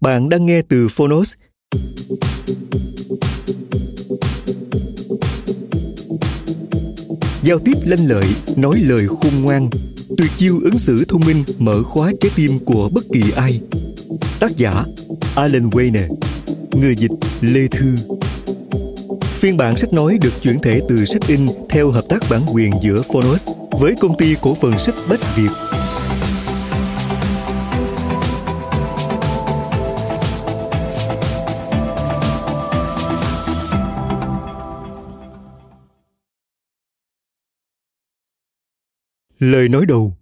Bạn đang nghe từ Phonos. Giao tiếp lanh lợi, nói lời khôn ngoan, tuyệt chiêu ứng xử thông minh mở khóa trái tim của bất kỳ ai. Tác giả Alan Wayne, người dịch Lê Thư. Phiên bản sách nói được chuyển thể từ sách in theo hợp tác bản quyền giữa Phonos với công ty cổ phần sách Bách Việt Lời nói đầu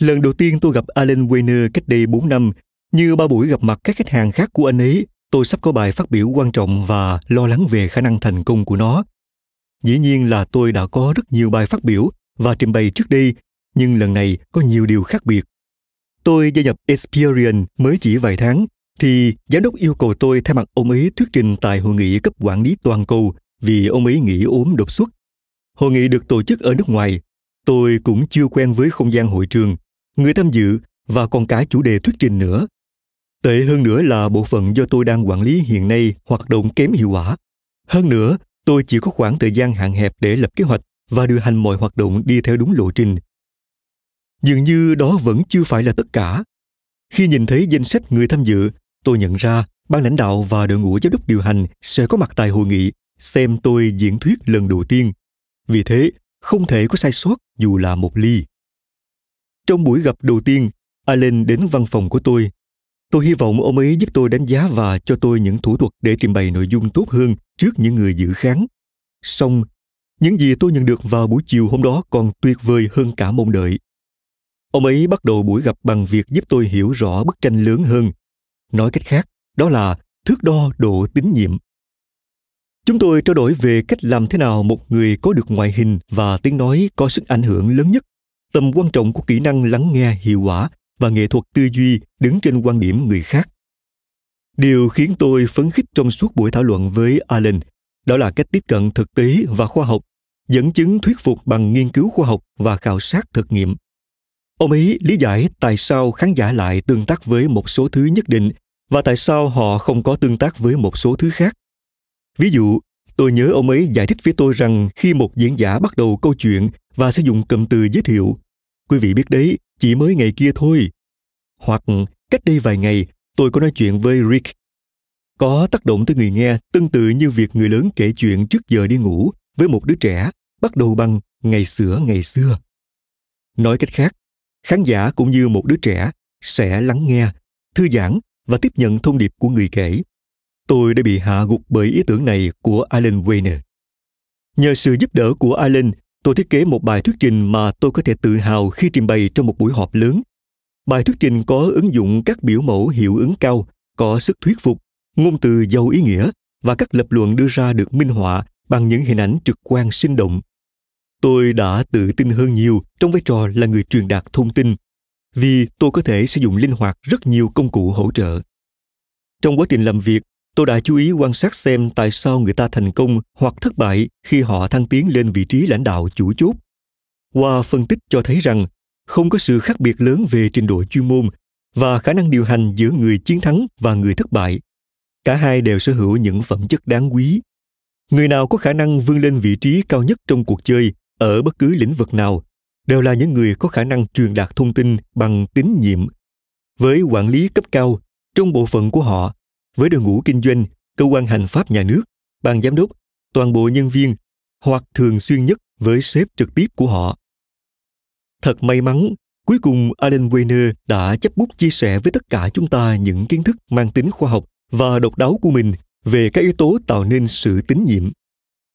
Lần đầu tiên tôi gặp Alan Weiner cách đây 4 năm, như ba buổi gặp mặt các khách hàng khác của anh ấy, tôi sắp có bài phát biểu quan trọng và lo lắng về khả năng thành công của nó. Dĩ nhiên là tôi đã có rất nhiều bài phát biểu và trình bày trước đây, nhưng lần này có nhiều điều khác biệt. Tôi gia nhập Experian mới chỉ vài tháng, thì giám đốc yêu cầu tôi thay mặt ông ấy thuyết trình tại hội nghị cấp quản lý toàn cầu vì ông ấy nghỉ ốm đột xuất Hội nghị được tổ chức ở nước ngoài. Tôi cũng chưa quen với không gian hội trường, người tham dự và còn cả chủ đề thuyết trình nữa. Tệ hơn nữa là bộ phận do tôi đang quản lý hiện nay hoạt động kém hiệu quả. Hơn nữa, tôi chỉ có khoảng thời gian hạn hẹp để lập kế hoạch và điều hành mọi hoạt động đi theo đúng lộ trình. Dường như đó vẫn chưa phải là tất cả. Khi nhìn thấy danh sách người tham dự, tôi nhận ra ban lãnh đạo và đội ngũ giám đốc điều hành sẽ có mặt tại hội nghị xem tôi diễn thuyết lần đầu tiên vì thế, không thể có sai sót dù là một ly. Trong buổi gặp đầu tiên, Allen đến văn phòng của tôi. Tôi hy vọng ông ấy giúp tôi đánh giá và cho tôi những thủ thuật để trình bày nội dung tốt hơn trước những người dự kháng. Song, những gì tôi nhận được vào buổi chiều hôm đó còn tuyệt vời hơn cả mong đợi. Ông ấy bắt đầu buổi gặp bằng việc giúp tôi hiểu rõ bức tranh lớn hơn. Nói cách khác, đó là thước đo độ tín nhiệm. Chúng tôi trao đổi về cách làm thế nào một người có được ngoại hình và tiếng nói có sức ảnh hưởng lớn nhất, tầm quan trọng của kỹ năng lắng nghe hiệu quả và nghệ thuật tư duy đứng trên quan điểm người khác. Điều khiến tôi phấn khích trong suốt buổi thảo luận với Allen đó là cách tiếp cận thực tế và khoa học, dẫn chứng thuyết phục bằng nghiên cứu khoa học và khảo sát thực nghiệm. Ông ấy lý giải tại sao khán giả lại tương tác với một số thứ nhất định và tại sao họ không có tương tác với một số thứ khác Ví dụ, tôi nhớ ông ấy giải thích với tôi rằng khi một diễn giả bắt đầu câu chuyện và sử dụng cụm từ giới thiệu, quý vị biết đấy, chỉ mới ngày kia thôi. Hoặc cách đây vài ngày, tôi có nói chuyện với Rick. Có tác động tới người nghe tương tự như việc người lớn kể chuyện trước giờ đi ngủ với một đứa trẻ bắt đầu bằng ngày xưa ngày xưa. Nói cách khác, khán giả cũng như một đứa trẻ sẽ lắng nghe, thư giãn và tiếp nhận thông điệp của người kể tôi đã bị hạ gục bởi ý tưởng này của Alan Weiner. Nhờ sự giúp đỡ của Alan, tôi thiết kế một bài thuyết trình mà tôi có thể tự hào khi trình bày trong một buổi họp lớn. Bài thuyết trình có ứng dụng các biểu mẫu hiệu ứng cao, có sức thuyết phục, ngôn từ giàu ý nghĩa và các lập luận đưa ra được minh họa bằng những hình ảnh trực quan sinh động. Tôi đã tự tin hơn nhiều trong vai trò là người truyền đạt thông tin, vì tôi có thể sử dụng linh hoạt rất nhiều công cụ hỗ trợ. Trong quá trình làm việc, tôi đã chú ý quan sát xem tại sao người ta thành công hoặc thất bại khi họ thăng tiến lên vị trí lãnh đạo chủ chốt. Qua phân tích cho thấy rằng, không có sự khác biệt lớn về trình độ chuyên môn và khả năng điều hành giữa người chiến thắng và người thất bại. Cả hai đều sở hữu những phẩm chất đáng quý. Người nào có khả năng vươn lên vị trí cao nhất trong cuộc chơi ở bất cứ lĩnh vực nào đều là những người có khả năng truyền đạt thông tin bằng tín nhiệm. Với quản lý cấp cao, trong bộ phận của họ với đội ngũ kinh doanh cơ quan hành pháp nhà nước ban giám đốc toàn bộ nhân viên hoặc thường xuyên nhất với sếp trực tiếp của họ thật may mắn cuối cùng Alan Weiner đã chấp bút chia sẻ với tất cả chúng ta những kiến thức mang tính khoa học và độc đáo của mình về các yếu tố tạo nên sự tín nhiệm.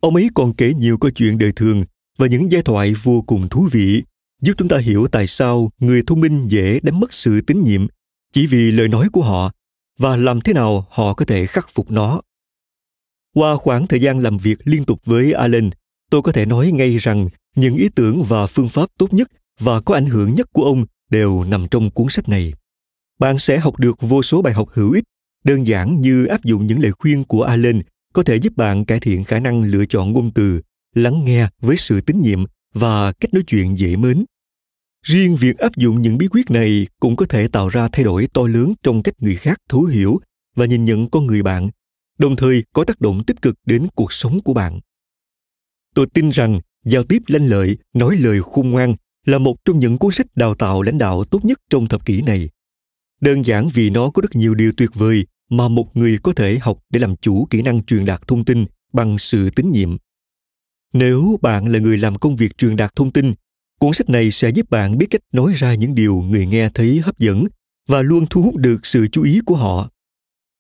Ông ấy còn kể nhiều câu chuyện đời thường và những giai thoại vô cùng thú vị, giúp chúng ta hiểu tại sao người thông minh dễ đánh mất sự tín nhiệm chỉ vì lời nói của họ và làm thế nào họ có thể khắc phục nó. Qua khoảng thời gian làm việc liên tục với Alan, tôi có thể nói ngay rằng những ý tưởng và phương pháp tốt nhất và có ảnh hưởng nhất của ông đều nằm trong cuốn sách này. Bạn sẽ học được vô số bài học hữu ích, đơn giản như áp dụng những lời khuyên của Allen có thể giúp bạn cải thiện khả năng lựa chọn ngôn từ, lắng nghe với sự tín nhiệm và cách nói chuyện dễ mến. Riêng việc áp dụng những bí quyết này cũng có thể tạo ra thay đổi to lớn trong cách người khác thấu hiểu và nhìn nhận con người bạn, đồng thời có tác động tích cực đến cuộc sống của bạn. Tôi tin rằng giao tiếp lanh lợi, nói lời khôn ngoan là một trong những cuốn sách đào tạo lãnh đạo tốt nhất trong thập kỷ này. Đơn giản vì nó có rất nhiều điều tuyệt vời mà một người có thể học để làm chủ kỹ năng truyền đạt thông tin bằng sự tín nhiệm. Nếu bạn là người làm công việc truyền đạt thông tin, cuốn sách này sẽ giúp bạn biết cách nói ra những điều người nghe thấy hấp dẫn và luôn thu hút được sự chú ý của họ.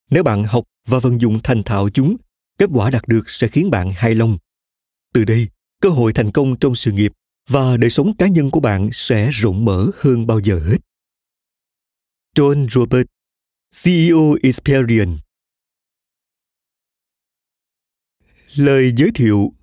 Nếu bạn học và vận dụng thành thạo chúng, kết quả đạt được sẽ khiến bạn hài lòng. Từ đây, cơ hội thành công trong sự nghiệp và đời sống cá nhân của bạn sẽ rộng mở hơn bao giờ hết. John Robert, CEO Experian Lời giới thiệu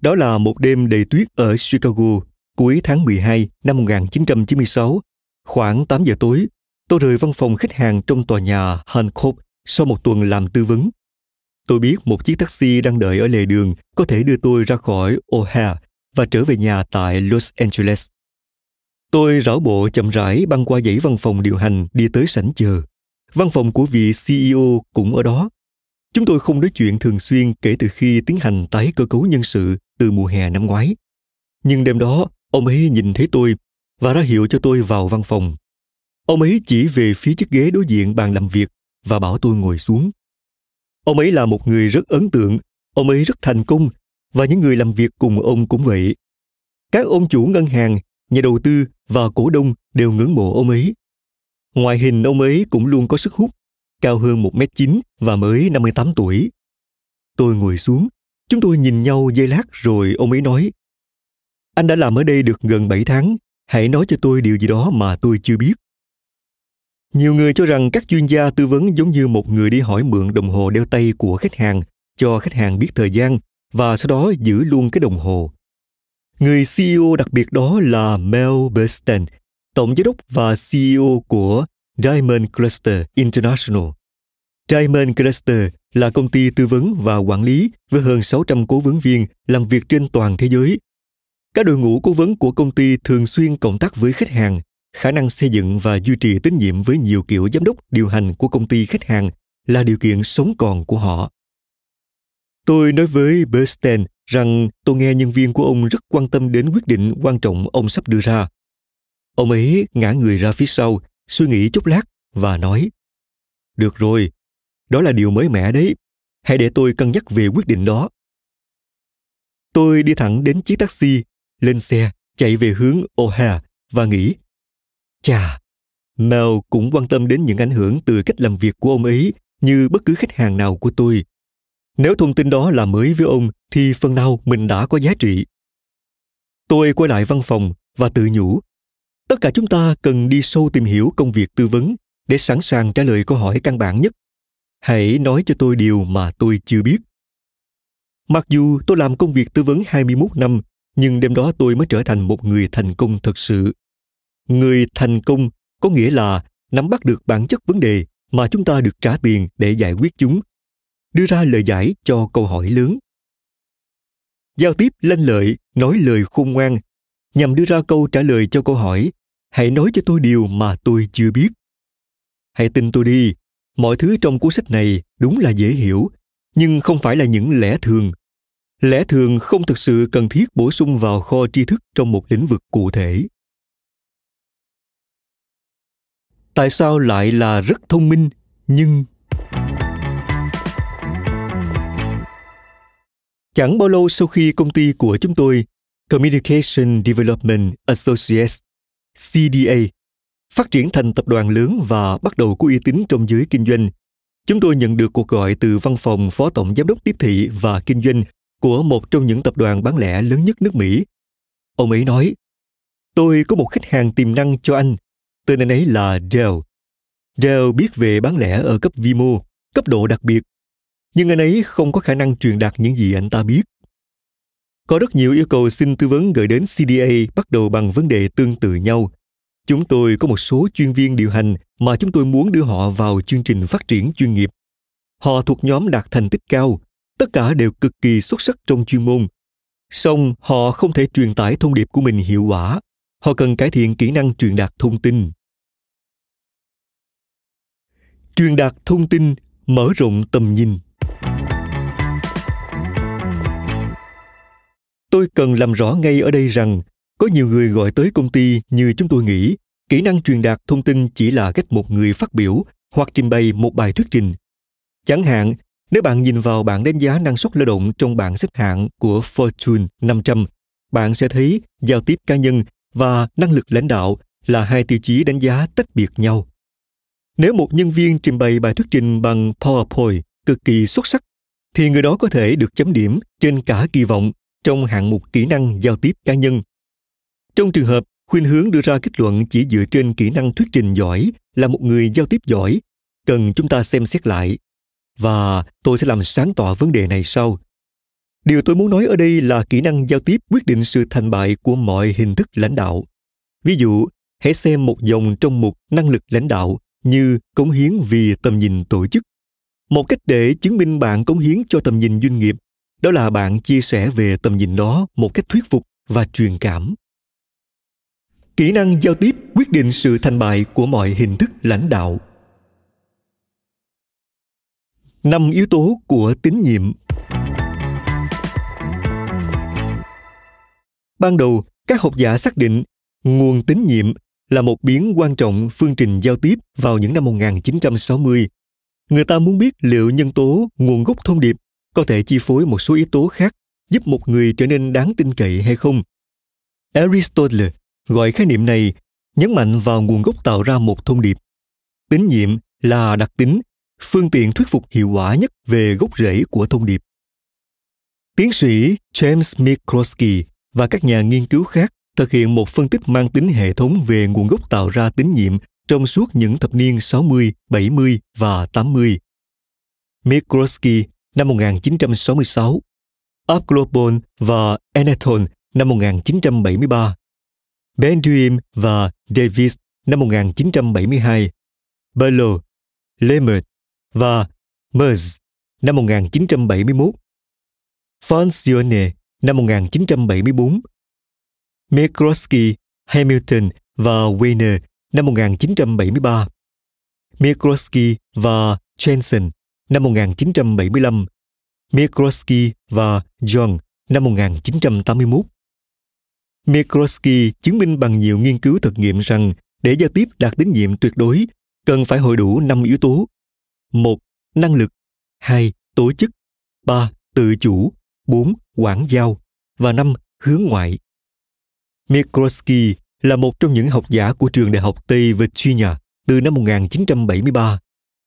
Đó là một đêm đầy tuyết ở Chicago cuối tháng 12 năm 1996 Khoảng 8 giờ tối, tôi rời văn phòng khách hàng trong tòa nhà Hancock sau một tuần làm tư vấn. Tôi biết một chiếc taxi đang đợi ở lề đường có thể đưa tôi ra khỏi O'Hare và trở về nhà tại Los Angeles. Tôi rảo bộ chậm rãi băng qua dãy văn phòng điều hành đi tới sảnh chờ. Văn phòng của vị CEO cũng ở đó. Chúng tôi không nói chuyện thường xuyên kể từ khi tiến hành tái cơ cấu nhân sự từ mùa hè năm ngoái. Nhưng đêm đó, ông ấy nhìn thấy tôi và ra hiệu cho tôi vào văn phòng. Ông ấy chỉ về phía chiếc ghế đối diện bàn làm việc và bảo tôi ngồi xuống. Ông ấy là một người rất ấn tượng, ông ấy rất thành công và những người làm việc cùng ông cũng vậy. Các ông chủ ngân hàng, nhà đầu tư và cổ đông đều ngưỡng mộ ông ấy. Ngoại hình ông ấy cũng luôn có sức hút, cao hơn 1m9 và mới 58 tuổi. Tôi ngồi xuống, chúng tôi nhìn nhau giây lát rồi ông ấy nói Anh đã làm ở đây được gần 7 tháng hãy nói cho tôi điều gì đó mà tôi chưa biết nhiều người cho rằng các chuyên gia tư vấn giống như một người đi hỏi mượn đồng hồ đeo tay của khách hàng cho khách hàng biết thời gian và sau đó giữ luôn cái đồng hồ người ceo đặc biệt đó là mel Burstein, tổng giám đốc và ceo của diamond cluster international. Diamond cluster là công ty tư vấn và quản lý với hơn 600 cố vấn viên làm việc trên toàn thế giới. Các đội ngũ cố vấn của công ty thường xuyên cộng tác với khách hàng, khả năng xây dựng và duy trì tín nhiệm với nhiều kiểu giám đốc điều hành của công ty khách hàng là điều kiện sống còn của họ. Tôi nói với Bernstein rằng tôi nghe nhân viên của ông rất quan tâm đến quyết định quan trọng ông sắp đưa ra. Ông ấy ngã người ra phía sau suy nghĩ chốc lát và nói, được rồi, đó là điều mới mẻ đấy. Hãy để tôi cân nhắc về quyết định đó. Tôi đi thẳng đến chiếc taxi, lên xe, chạy về hướng O'Hare và nghĩ, chà, Mel cũng quan tâm đến những ảnh hưởng từ cách làm việc của ông ấy như bất cứ khách hàng nào của tôi. Nếu thông tin đó là mới với ông thì phần nào mình đã có giá trị. Tôi quay lại văn phòng và tự nhủ tất cả chúng ta cần đi sâu tìm hiểu công việc tư vấn để sẵn sàng trả lời câu hỏi căn bản nhất. Hãy nói cho tôi điều mà tôi chưa biết. Mặc dù tôi làm công việc tư vấn 21 năm, nhưng đêm đó tôi mới trở thành một người thành công thực sự. Người thành công có nghĩa là nắm bắt được bản chất vấn đề mà chúng ta được trả tiền để giải quyết chúng. Đưa ra lời giải cho câu hỏi lớn. Giao tiếp lanh lợi, nói lời khôn ngoan. Nhằm đưa ra câu trả lời cho câu hỏi hãy nói cho tôi điều mà tôi chưa biết. Hãy tin tôi đi. Mọi thứ trong cuốn sách này đúng là dễ hiểu, nhưng không phải là những lẽ thường. Lẽ thường không thực sự cần thiết bổ sung vào kho tri thức trong một lĩnh vực cụ thể. Tại sao lại là rất thông minh, nhưng chẳng bao lâu sau khi công ty của chúng tôi, communication development associates cda phát triển thành tập đoàn lớn và bắt đầu có uy tín trong giới kinh doanh chúng tôi nhận được cuộc gọi từ văn phòng phó tổng giám đốc tiếp thị và kinh doanh của một trong những tập đoàn bán lẻ lớn nhất nước Mỹ. Ông ấy nói, tôi có một khách hàng tiềm năng cho anh, tên anh ấy là Dell. Dell biết về bán lẻ ở cấp vi mô, cấp độ đặc biệt, nhưng anh ấy không có khả năng truyền đạt những gì anh ta biết. Có rất nhiều yêu cầu xin tư vấn gửi đến CDA bắt đầu bằng vấn đề tương tự nhau. Chúng tôi có một số chuyên viên điều hành mà chúng tôi muốn đưa họ vào chương trình phát triển chuyên nghiệp. Họ thuộc nhóm đạt thành tích cao, tất cả đều cực kỳ xuất sắc trong chuyên môn song họ không thể truyền tải thông điệp của mình hiệu quả họ cần cải thiện kỹ năng truyền đạt thông tin truyền đạt thông tin mở rộng tầm nhìn tôi cần làm rõ ngay ở đây rằng có nhiều người gọi tới công ty như chúng tôi nghĩ kỹ năng truyền đạt thông tin chỉ là cách một người phát biểu hoặc trình bày một bài thuyết trình chẳng hạn nếu bạn nhìn vào bảng đánh giá năng suất lao động trong bảng xếp hạng của Fortune 500, bạn sẽ thấy giao tiếp cá nhân và năng lực lãnh đạo là hai tiêu chí đánh giá tách biệt nhau. Nếu một nhân viên trình bày bài thuyết trình bằng PowerPoint cực kỳ xuất sắc, thì người đó có thể được chấm điểm trên cả kỳ vọng trong hạng mục kỹ năng giao tiếp cá nhân. Trong trường hợp khuyên hướng đưa ra kết luận chỉ dựa trên kỹ năng thuyết trình giỏi là một người giao tiếp giỏi, cần chúng ta xem xét lại và tôi sẽ làm sáng tỏ vấn đề này sau. Điều tôi muốn nói ở đây là kỹ năng giao tiếp quyết định sự thành bại của mọi hình thức lãnh đạo. Ví dụ, hãy xem một dòng trong mục năng lực lãnh đạo như cống hiến vì tầm nhìn tổ chức. Một cách để chứng minh bạn cống hiến cho tầm nhìn doanh nghiệp, đó là bạn chia sẻ về tầm nhìn đó một cách thuyết phục và truyền cảm. Kỹ năng giao tiếp quyết định sự thành bại của mọi hình thức lãnh đạo năm yếu tố của tín nhiệm ban đầu, các học giả xác định nguồn tín nhiệm là một biến quan trọng phương trình giao tiếp vào những năm 1960. Người ta muốn biết liệu nhân tố, nguồn gốc thông điệp có thể chi phối một số yếu tố khác giúp một người trở nên đáng tin cậy hay không. Aristotle gọi khái niệm này nhấn mạnh vào nguồn gốc tạo ra một thông điệp. Tín nhiệm là đặc tính phương tiện thuyết phục hiệu quả nhất về gốc rễ của thông điệp. Tiến sĩ James Mikrowski và các nhà nghiên cứu khác thực hiện một phân tích mang tính hệ thống về nguồn gốc tạo ra tín nhiệm trong suốt những thập niên 60, 70 và 80. Mikrowski năm 1966, Abglobon và Anatol năm 1973, Benduim và Davis năm 1972, Berlo, Lemert và Merz năm 1971, Francione năm 1974, Mikroski, Hamilton và Weiner năm 1973, Mikroski và Jensen năm 1975, Mikroski và John năm 1981. Mikroski chứng minh bằng nhiều nghiên cứu thực nghiệm rằng để giao tiếp đạt tín nhiệm tuyệt đối, cần phải hội đủ 5 yếu tố. Một năng lực. Hai tổ chức. Ba tự chủ. Bốn quản giao. Và năm hướng ngoại. Mikroski là một trong những học giả của trường đại học Tây Virginia từ năm 1973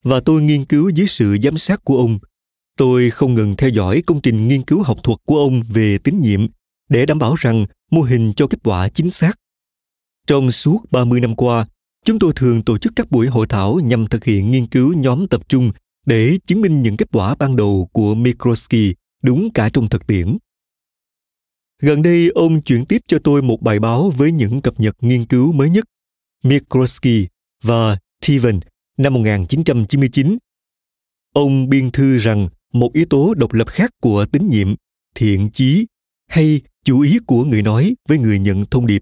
và tôi nghiên cứu dưới sự giám sát của ông. Tôi không ngừng theo dõi công trình nghiên cứu học thuật của ông về tín nhiệm để đảm bảo rằng mô hình cho kết quả chính xác. Trong suốt 30 năm qua, Chúng tôi thường tổ chức các buổi hội thảo nhằm thực hiện nghiên cứu nhóm tập trung để chứng minh những kết quả ban đầu của Mikroski đúng cả trong thực tiễn. Gần đây, ông chuyển tiếp cho tôi một bài báo với những cập nhật nghiên cứu mới nhất. Mikroski và Thiven năm 1999. Ông biên thư rằng một yếu tố độc lập khác của tín nhiệm, thiện chí hay chú ý của người nói với người nhận thông điệp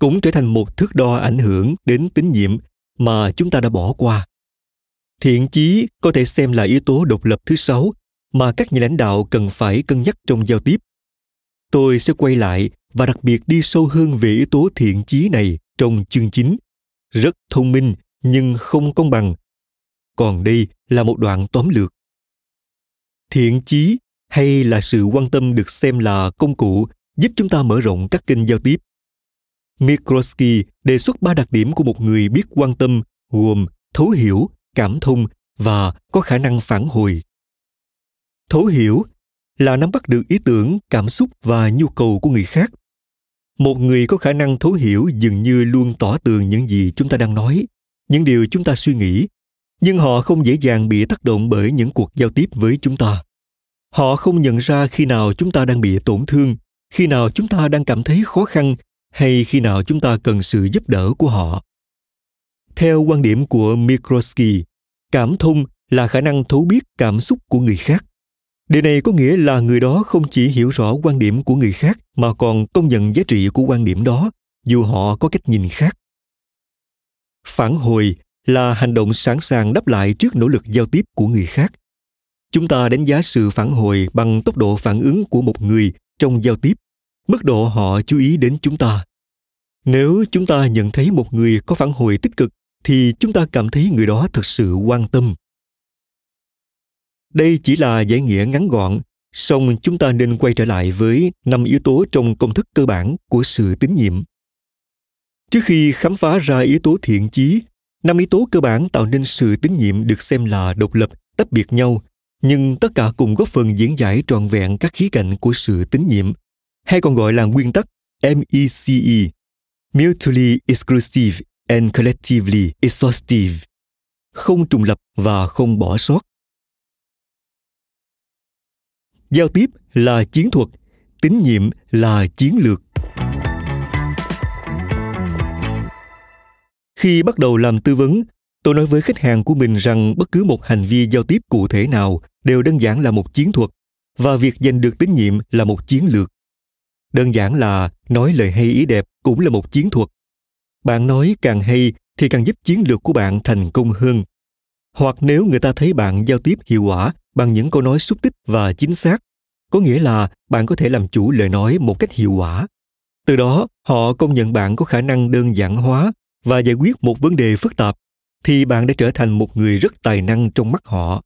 cũng trở thành một thước đo ảnh hưởng đến tín nhiệm mà chúng ta đã bỏ qua thiện chí có thể xem là yếu tố độc lập thứ sáu mà các nhà lãnh đạo cần phải cân nhắc trong giao tiếp tôi sẽ quay lại và đặc biệt đi sâu hơn về yếu tố thiện chí này trong chương chính rất thông minh nhưng không công bằng còn đây là một đoạn tóm lược thiện chí hay là sự quan tâm được xem là công cụ giúp chúng ta mở rộng các kênh giao tiếp Mikrosky đề xuất ba đặc điểm của một người biết quan tâm gồm thấu hiểu, cảm thông và có khả năng phản hồi. Thấu hiểu là nắm bắt được ý tưởng, cảm xúc và nhu cầu của người khác. Một người có khả năng thấu hiểu dường như luôn tỏ tường những gì chúng ta đang nói, những điều chúng ta suy nghĩ, nhưng họ không dễ dàng bị tác động bởi những cuộc giao tiếp với chúng ta. Họ không nhận ra khi nào chúng ta đang bị tổn thương, khi nào chúng ta đang cảm thấy khó khăn hay khi nào chúng ta cần sự giúp đỡ của họ theo quan điểm của Mikrosky, cảm thông là khả năng thấu biết cảm xúc của người khác. Điều này có nghĩa là người đó không chỉ hiểu rõ quan điểm của người khác mà còn công nhận giá trị của quan điểm đó, dù họ có cách nhìn khác. Phản hồi là hành động sẵn sàng đáp lại trước nỗ lực giao tiếp của người khác. Chúng ta đánh giá sự phản hồi bằng tốc độ phản ứng của một người trong giao tiếp, mức độ họ chú ý đến chúng ta. Nếu chúng ta nhận thấy một người có phản hồi tích cực thì chúng ta cảm thấy người đó thực sự quan tâm đây chỉ là giải nghĩa ngắn gọn song chúng ta nên quay trở lại với năm yếu tố trong công thức cơ bản của sự tín nhiệm trước khi khám phá ra yếu tố thiện chí năm yếu tố cơ bản tạo nên sự tín nhiệm được xem là độc lập tách biệt nhau nhưng tất cả cùng góp phần diễn giải trọn vẹn các khía cạnh của sự tín nhiệm hay còn gọi là nguyên tắc MECE Mutually Exclusive and collectively exhaustive, không trùng lập và không bỏ sót. Giao tiếp là chiến thuật, tín nhiệm là chiến lược. Khi bắt đầu làm tư vấn, tôi nói với khách hàng của mình rằng bất cứ một hành vi giao tiếp cụ thể nào đều đơn giản là một chiến thuật và việc giành được tín nhiệm là một chiến lược. Đơn giản là nói lời hay ý đẹp cũng là một chiến thuật. Bạn nói càng hay thì càng giúp chiến lược của bạn thành công hơn. Hoặc nếu người ta thấy bạn giao tiếp hiệu quả bằng những câu nói xúc tích và chính xác có nghĩa là bạn có thể làm chủ lời nói một cách hiệu quả. Từ đó họ công nhận bạn có khả năng đơn giản hóa và giải quyết một vấn đề phức tạp, thì bạn đã trở thành một người rất tài năng trong mắt họ.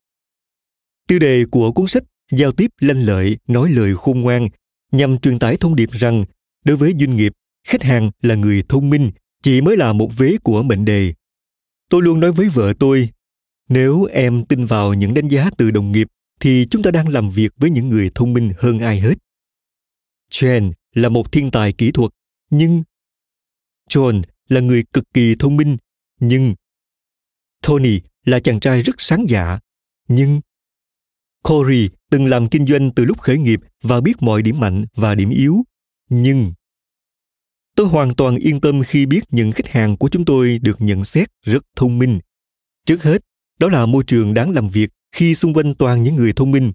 Tiêu đề của cuốn sách giao tiếp lanh lợi nói lời khôn ngoan nhằm truyền tải thông điệp rằng, đối với doanh nghiệp, khách hàng là người thông minh, chỉ mới là một vế của mệnh đề. Tôi luôn nói với vợ tôi, nếu em tin vào những đánh giá từ đồng nghiệp, thì chúng ta đang làm việc với những người thông minh hơn ai hết. Chen là một thiên tài kỹ thuật, nhưng john là người cực kỳ thông minh, nhưng tony là chàng trai rất sáng dạ nhưng corey từng làm kinh doanh từ lúc khởi nghiệp và biết mọi điểm mạnh và điểm yếu. Nhưng tôi hoàn toàn yên tâm khi biết những khách hàng của chúng tôi được nhận xét rất thông minh. Trước hết, đó là môi trường đáng làm việc khi xung quanh toàn những người thông minh.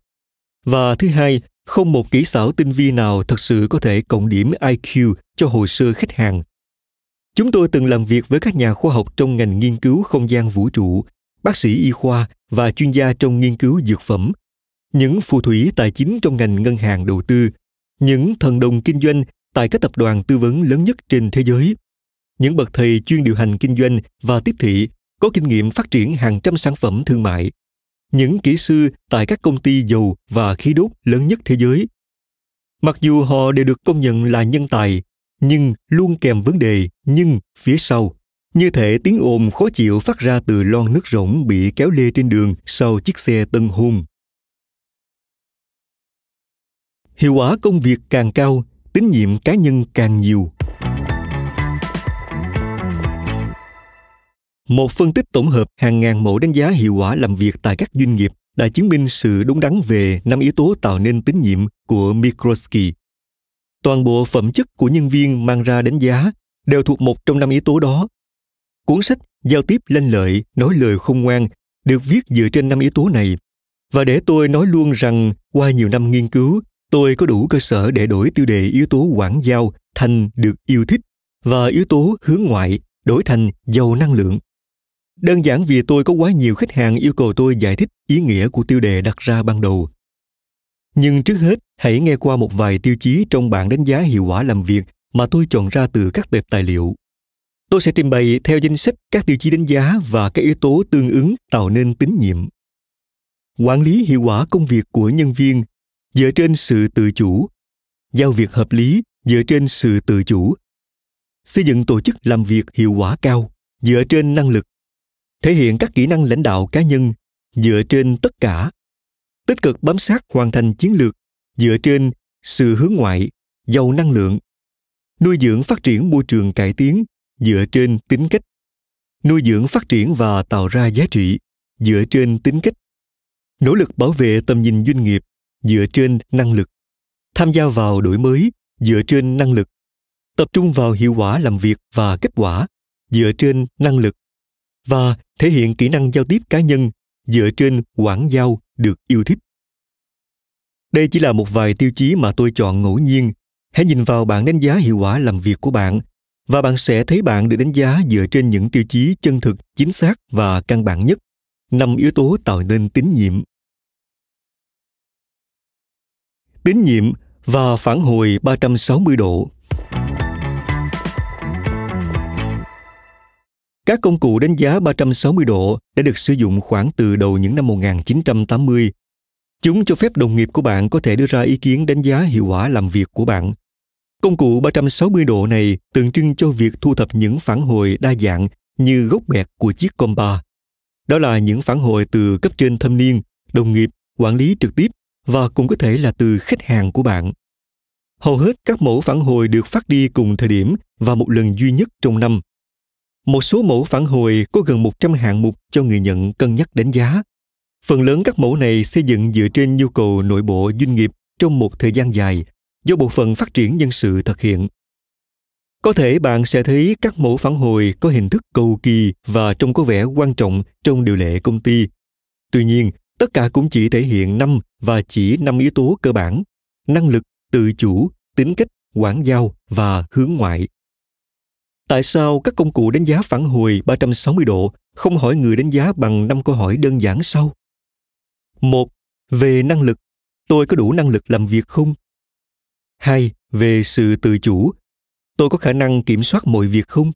Và thứ hai, không một kỹ xảo tinh vi nào thật sự có thể cộng điểm iq cho hồ sơ khách hàng chúng tôi từng làm việc với các nhà khoa học trong ngành nghiên cứu không gian vũ trụ bác sĩ y khoa và chuyên gia trong nghiên cứu dược phẩm những phù thủy tài chính trong ngành ngân hàng đầu tư những thần đồng kinh doanh tại các tập đoàn tư vấn lớn nhất trên thế giới. Những bậc thầy chuyên điều hành kinh doanh và tiếp thị có kinh nghiệm phát triển hàng trăm sản phẩm thương mại. Những kỹ sư tại các công ty dầu và khí đốt lớn nhất thế giới. Mặc dù họ đều được công nhận là nhân tài, nhưng luôn kèm vấn đề, nhưng phía sau. Như thể tiếng ồn khó chịu phát ra từ lon nước rỗng bị kéo lê trên đường sau chiếc xe tân hôn. Hiệu quả công việc càng cao, tín nhiệm cá nhân càng nhiều một phân tích tổng hợp hàng ngàn mẫu đánh giá hiệu quả làm việc tại các doanh nghiệp đã chứng minh sự đúng đắn về năm yếu tố tạo nên tín nhiệm của Mikrosky. Toàn bộ phẩm chất của nhân viên mang ra đánh giá đều thuộc một trong năm yếu tố đó. Cuốn sách Giao tiếp lanh lợi, nói lời khôn ngoan được viết dựa trên năm yếu tố này. Và để tôi nói luôn rằng qua nhiều năm nghiên cứu, tôi có đủ cơ sở để đổi tiêu đề yếu tố quảng giao thành được yêu thích và yếu tố hướng ngoại đổi thành giàu năng lượng. Đơn giản vì tôi có quá nhiều khách hàng yêu cầu tôi giải thích ý nghĩa của tiêu đề đặt ra ban đầu. Nhưng trước hết, hãy nghe qua một vài tiêu chí trong bảng đánh giá hiệu quả làm việc mà tôi chọn ra từ các tệp tài liệu. Tôi sẽ trình bày theo danh sách các tiêu chí đánh giá và các yếu tố tương ứng tạo nên tín nhiệm. Quản lý hiệu quả công việc của nhân viên dựa trên sự tự chủ, giao việc hợp lý dựa trên sự tự chủ, xây dựng tổ chức làm việc hiệu quả cao dựa trên năng lực, thể hiện các kỹ năng lãnh đạo cá nhân dựa trên tất cả, tích cực bám sát hoàn thành chiến lược dựa trên sự hướng ngoại, giàu năng lượng, nuôi dưỡng phát triển môi trường cải tiến dựa trên tính cách, nuôi dưỡng phát triển và tạo ra giá trị dựa trên tính cách, nỗ lực bảo vệ tầm nhìn doanh nghiệp dựa trên năng lực, tham gia vào đổi mới dựa trên năng lực, tập trung vào hiệu quả làm việc và kết quả dựa trên năng lực. Và thể hiện kỹ năng giao tiếp cá nhân dựa trên quảng giao được yêu thích. Đây chỉ là một vài tiêu chí mà tôi chọn ngẫu nhiên. Hãy nhìn vào bảng đánh giá hiệu quả làm việc của bạn và bạn sẽ thấy bạn được đánh giá dựa trên những tiêu chí chân thực, chính xác và căn bản nhất. Năm yếu tố tạo nên tín nhiệm. Tín nhiệm và phản hồi 360 độ. Các công cụ đánh giá 360 độ đã được sử dụng khoảng từ đầu những năm 1980. Chúng cho phép đồng nghiệp của bạn có thể đưa ra ý kiến đánh giá hiệu quả làm việc của bạn. Công cụ 360 độ này tượng trưng cho việc thu thập những phản hồi đa dạng như gốc bẹt của chiếc compa. Đó là những phản hồi từ cấp trên thâm niên, đồng nghiệp, quản lý trực tiếp và cũng có thể là từ khách hàng của bạn. Hầu hết các mẫu phản hồi được phát đi cùng thời điểm và một lần duy nhất trong năm. Một số mẫu phản hồi có gần 100 hạng mục cho người nhận cân nhắc đánh giá. Phần lớn các mẫu này xây dựng dựa trên nhu cầu nội bộ doanh nghiệp trong một thời gian dài do bộ phận phát triển nhân sự thực hiện. Có thể bạn sẽ thấy các mẫu phản hồi có hình thức cầu kỳ và trông có vẻ quan trọng trong điều lệ công ty. Tuy nhiên, tất cả cũng chỉ thể hiện năm và chỉ năm yếu tố cơ bản, năng lực, tự chủ, tính cách, quản giao và hướng ngoại. Tại sao các công cụ đánh giá phản hồi 360 độ không hỏi người đánh giá bằng năm câu hỏi đơn giản sau? Một, về năng lực, tôi có đủ năng lực làm việc không? Hai, về sự tự chủ, tôi có khả năng kiểm soát mọi việc không?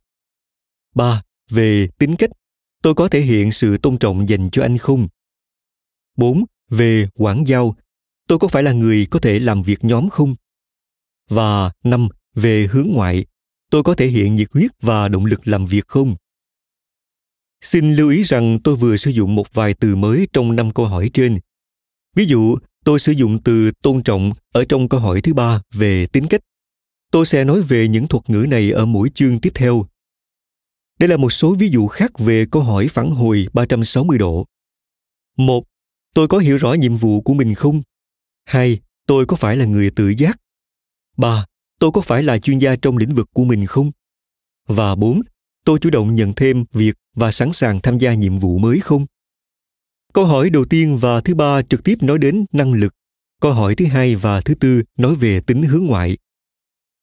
Ba, về tính cách, tôi có thể hiện sự tôn trọng dành cho anh không? 4. Về quản giao, tôi có phải là người có thể làm việc nhóm không? Và 5. Về hướng ngoại, tôi có thể hiện nhiệt huyết và động lực làm việc không? Xin lưu ý rằng tôi vừa sử dụng một vài từ mới trong năm câu hỏi trên. Ví dụ, tôi sử dụng từ tôn trọng ở trong câu hỏi thứ ba về tính cách. Tôi sẽ nói về những thuật ngữ này ở mỗi chương tiếp theo. Đây là một số ví dụ khác về câu hỏi phản hồi 360 độ. Một, tôi có hiểu rõ nhiệm vụ của mình không? Hai, tôi có phải là người tự giác? Ba, tôi có phải là chuyên gia trong lĩnh vực của mình không? Và bốn, tôi chủ động nhận thêm việc và sẵn sàng tham gia nhiệm vụ mới không? Câu hỏi đầu tiên và thứ ba trực tiếp nói đến năng lực. Câu hỏi thứ hai và thứ tư nói về tính hướng ngoại.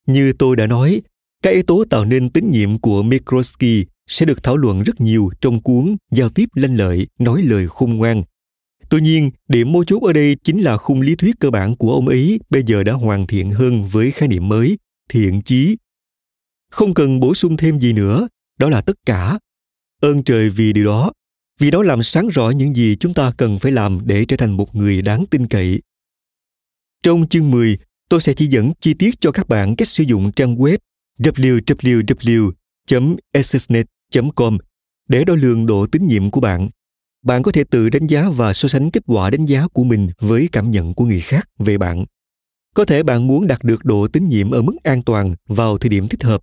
Như tôi đã nói, các yếu tố tạo nên tín nhiệm của Mikrosky sẽ được thảo luận rất nhiều trong cuốn Giao tiếp lanh lợi, nói lời khôn ngoan. Tuy nhiên, điểm mấu chốt ở đây chính là khung lý thuyết cơ bản của ông ấy bây giờ đã hoàn thiện hơn với khái niệm mới, thiện chí. Không cần bổ sung thêm gì nữa, đó là tất cả. Ơn trời vì điều đó, vì nó làm sáng rõ những gì chúng ta cần phải làm để trở thành một người đáng tin cậy. Trong chương 10, tôi sẽ chỉ dẫn chi tiết cho các bạn cách sử dụng trang web www.ssnet.com để đo lường độ tín nhiệm của bạn. Bạn có thể tự đánh giá và so sánh kết quả đánh giá của mình với cảm nhận của người khác về bạn. Có thể bạn muốn đạt được độ tín nhiệm ở mức an toàn vào thời điểm thích hợp.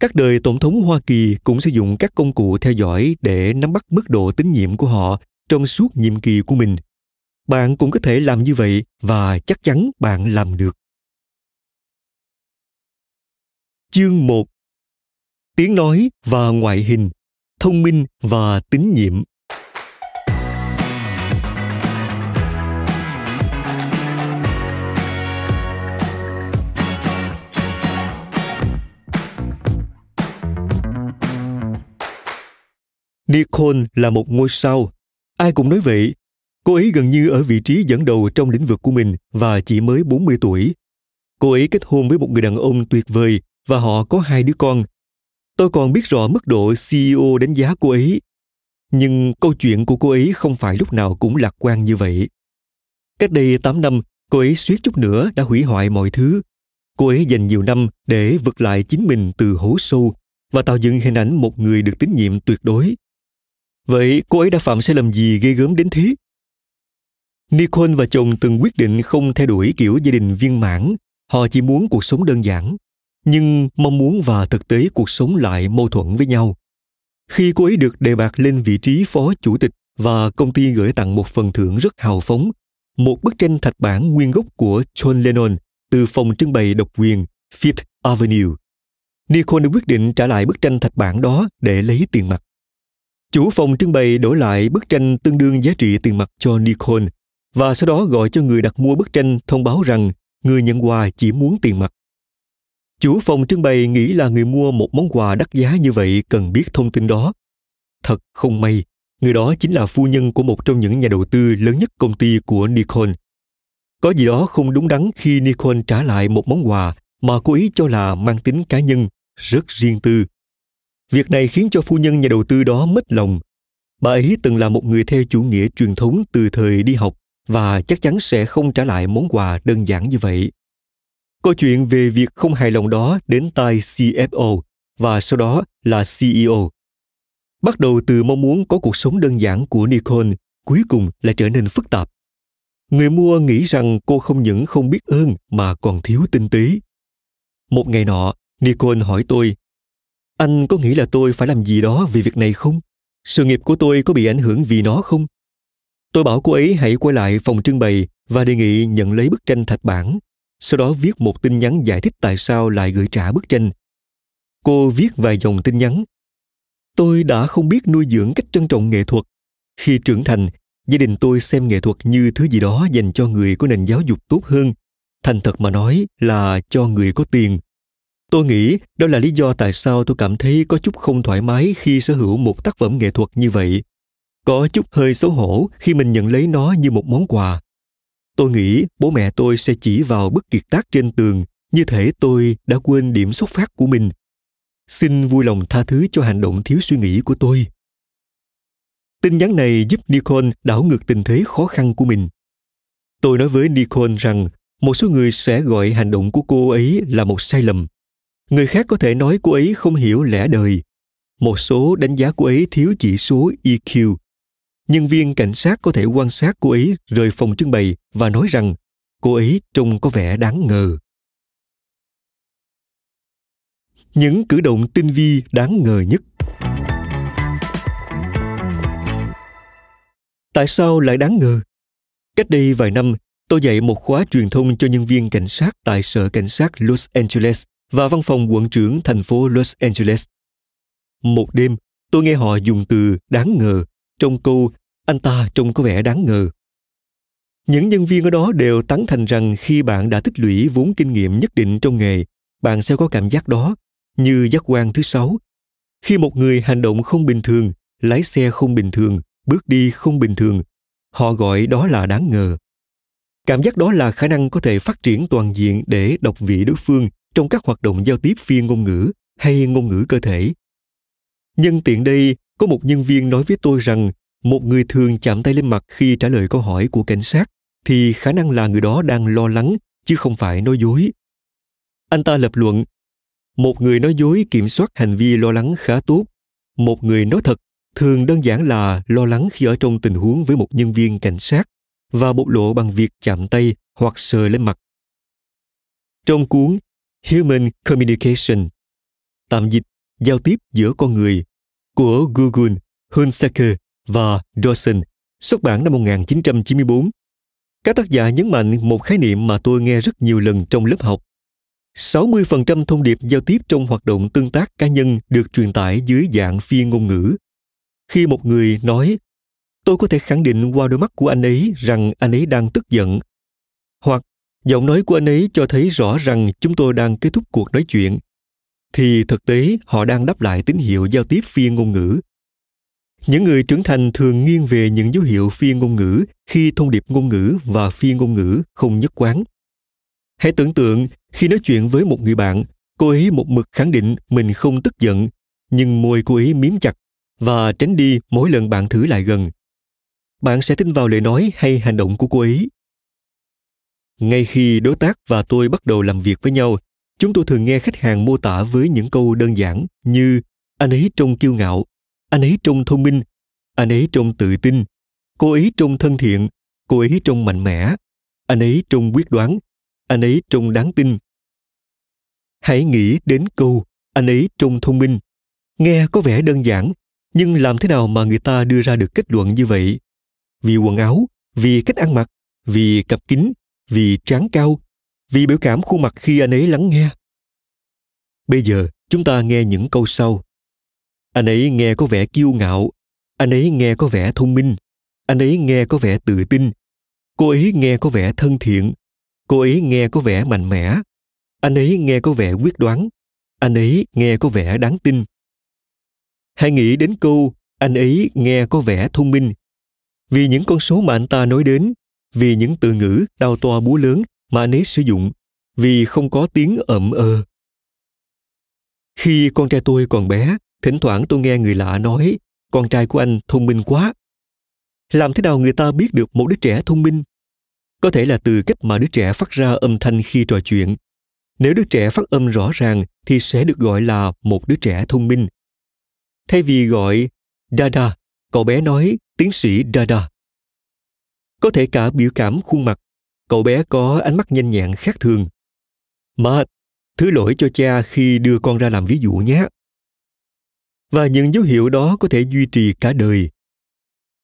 Các đời tổng thống Hoa Kỳ cũng sử dụng các công cụ theo dõi để nắm bắt mức độ tín nhiệm của họ trong suốt nhiệm kỳ của mình. Bạn cũng có thể làm như vậy và chắc chắn bạn làm được. Chương 1 Tiếng nói và ngoại hình, thông minh và tín nhiệm. Nicole là một ngôi sao. Ai cũng nói vậy. Cô ấy gần như ở vị trí dẫn đầu trong lĩnh vực của mình và chỉ mới 40 tuổi. Cô ấy kết hôn với một người đàn ông tuyệt vời và họ có hai đứa con. Tôi còn biết rõ mức độ CEO đánh giá cô ấy. Nhưng câu chuyện của cô ấy không phải lúc nào cũng lạc quan như vậy. Cách đây 8 năm, cô ấy suýt chút nữa đã hủy hoại mọi thứ. Cô ấy dành nhiều năm để vực lại chính mình từ hố sâu và tạo dựng hình ảnh một người được tín nhiệm tuyệt đối. Vậy cô ấy đã phạm sai lầm gì ghê gớm đến thế? Nicole và chồng từng quyết định không theo đuổi kiểu gia đình viên mãn, họ chỉ muốn cuộc sống đơn giản, nhưng mong muốn và thực tế cuộc sống lại mâu thuẫn với nhau. Khi cô ấy được đề bạt lên vị trí phó chủ tịch và công ty gửi tặng một phần thưởng rất hào phóng, một bức tranh thạch bản nguyên gốc của John Lennon từ phòng trưng bày độc quyền Fifth Avenue. Nicole quyết định trả lại bức tranh thạch bản đó để lấy tiền mặt. Chủ phòng trưng bày đổi lại bức tranh tương đương giá trị tiền mặt cho Nicole và sau đó gọi cho người đặt mua bức tranh thông báo rằng người nhận quà chỉ muốn tiền mặt. Chủ phòng trưng bày nghĩ là người mua một món quà đắt giá như vậy cần biết thông tin đó. Thật không may, người đó chính là phu nhân của một trong những nhà đầu tư lớn nhất công ty của Nikon. Có gì đó không đúng đắn khi Nikon trả lại một món quà mà cô ý cho là mang tính cá nhân, rất riêng tư. Việc này khiến cho phu nhân nhà đầu tư đó mất lòng. Bà ấy từng là một người theo chủ nghĩa truyền thống từ thời đi học và chắc chắn sẽ không trả lại món quà đơn giản như vậy. Câu chuyện về việc không hài lòng đó đến tai CFO và sau đó là CEO. Bắt đầu từ mong muốn có cuộc sống đơn giản của Nicole, cuối cùng là trở nên phức tạp. Người mua nghĩ rằng cô không những không biết ơn mà còn thiếu tinh tế. Một ngày nọ, Nicole hỏi tôi, anh có nghĩ là tôi phải làm gì đó vì việc này không? Sự nghiệp của tôi có bị ảnh hưởng vì nó không? Tôi bảo cô ấy hãy quay lại phòng trưng bày và đề nghị nhận lấy bức tranh thạch bản, sau đó viết một tin nhắn giải thích tại sao lại gửi trả bức tranh. Cô viết vài dòng tin nhắn. Tôi đã không biết nuôi dưỡng cách trân trọng nghệ thuật. Khi trưởng thành, gia đình tôi xem nghệ thuật như thứ gì đó dành cho người có nền giáo dục tốt hơn. Thành thật mà nói là cho người có tiền. Tôi nghĩ đó là lý do tại sao tôi cảm thấy có chút không thoải mái khi sở hữu một tác phẩm nghệ thuật như vậy. Có chút hơi xấu hổ khi mình nhận lấy nó như một món quà. Tôi nghĩ bố mẹ tôi sẽ chỉ vào bức kiệt tác trên tường, như thể tôi đã quên điểm xuất phát của mình. Xin vui lòng tha thứ cho hành động thiếu suy nghĩ của tôi. Tin nhắn này giúp nicole đảo ngược tình thế khó khăn của mình. Tôi nói với nicole rằng một số người sẽ gọi hành động của cô ấy là một sai lầm người khác có thể nói cô ấy không hiểu lẽ đời. Một số đánh giá cô ấy thiếu chỉ số eq nhân viên cảnh sát có thể quan sát cô ấy rời phòng trưng bày và nói rằng cô ấy trông có vẻ đáng ngờ. Những cử động tinh vi đáng ngờ nhất. Tại sao lại đáng ngờ? Cách đây vài năm, tôi dạy một khóa truyền thông cho nhân viên cảnh sát tại sở cảnh sát los angeles và văn phòng quận trưởng thành phố los angeles một đêm tôi nghe họ dùng từ đáng ngờ trong câu anh ta trông có vẻ đáng ngờ. Những nhân viên ở đó đều tán thành rằng khi bạn đã tích lũy vốn kinh nghiệm nhất định trong nghề, bạn sẽ có cảm giác đó, như giác quan thứ sáu. Khi một người hành động không bình thường, lái xe không bình thường, bước đi không bình thường, họ gọi đó là đáng ngờ. Cảm giác đó là khả năng có thể phát triển toàn diện để đọc vị đối phương trong các hoạt động giao tiếp phi ngôn ngữ hay ngôn ngữ cơ thể. Nhân tiện đây, có một nhân viên nói với tôi rằng một người thường chạm tay lên mặt khi trả lời câu hỏi của cảnh sát thì khả năng là người đó đang lo lắng chứ không phải nói dối. Anh ta lập luận một người nói dối kiểm soát hành vi lo lắng khá tốt. Một người nói thật thường đơn giản là lo lắng khi ở trong tình huống với một nhân viên cảnh sát và bộc lộ bằng việc chạm tay hoặc sờ lên mặt. Trong cuốn human communication tạm dịch giao tiếp giữa con người của google hunsaker và Dawson, xuất bản năm 1994. Các tác giả nhấn mạnh một khái niệm mà tôi nghe rất nhiều lần trong lớp học. 60% thông điệp giao tiếp trong hoạt động tương tác cá nhân được truyền tải dưới dạng phi ngôn ngữ. Khi một người nói, tôi có thể khẳng định qua đôi mắt của anh ấy rằng anh ấy đang tức giận. Hoặc giọng nói của anh ấy cho thấy rõ rằng chúng tôi đang kết thúc cuộc nói chuyện. Thì thực tế, họ đang đáp lại tín hiệu giao tiếp phi ngôn ngữ. Những người trưởng thành thường nghiêng về những dấu hiệu phi ngôn ngữ khi thông điệp ngôn ngữ và phi ngôn ngữ không nhất quán. Hãy tưởng tượng, khi nói chuyện với một người bạn, cô ấy một mực khẳng định mình không tức giận, nhưng môi cô ấy miếm chặt và tránh đi mỗi lần bạn thử lại gần. Bạn sẽ tin vào lời nói hay hành động của cô ấy ngay khi đối tác và tôi bắt đầu làm việc với nhau, chúng tôi thường nghe khách hàng mô tả với những câu đơn giản như, anh ấy trông kiêu ngạo, anh ấy trông thông minh, anh ấy trông tự tin, cô ấy trông thân thiện, cô ấy trông mạnh mẽ, anh ấy trông quyết đoán, anh ấy trông đáng tin. Hãy nghĩ đến câu, anh ấy trông thông minh. Nghe có vẻ đơn giản, nhưng làm thế nào mà người ta đưa ra được kết luận như vậy? Vì quần áo, vì cách ăn mặc, vì cặp kính vì trán cao, vì biểu cảm khuôn mặt khi anh ấy lắng nghe. Bây giờ, chúng ta nghe những câu sau. Anh ấy nghe có vẻ kiêu ngạo, anh ấy nghe có vẻ thông minh, anh ấy nghe có vẻ tự tin. Cô ấy nghe có vẻ thân thiện, cô ấy nghe có vẻ mạnh mẽ. Anh ấy nghe có vẻ quyết đoán, anh ấy nghe có vẻ đáng tin. Hãy nghĩ đến câu, anh ấy nghe có vẻ thông minh. Vì những con số mà anh ta nói đến vì những từ ngữ đau to búa lớn mà anh ấy sử dụng, vì không có tiếng ậm ờ. Khi con trai tôi còn bé, thỉnh thoảng tôi nghe người lạ nói, con trai của anh thông minh quá. Làm thế nào người ta biết được một đứa trẻ thông minh? Có thể là từ cách mà đứa trẻ phát ra âm thanh khi trò chuyện. Nếu đứa trẻ phát âm rõ ràng thì sẽ được gọi là một đứa trẻ thông minh. Thay vì gọi dada cậu bé nói tiến sĩ dada có thể cả biểu cảm khuôn mặt. Cậu bé có ánh mắt nhanh nhẹn khác thường. Mà thứ lỗi cho cha khi đưa con ra làm ví dụ nhé. Và những dấu hiệu đó có thể duy trì cả đời.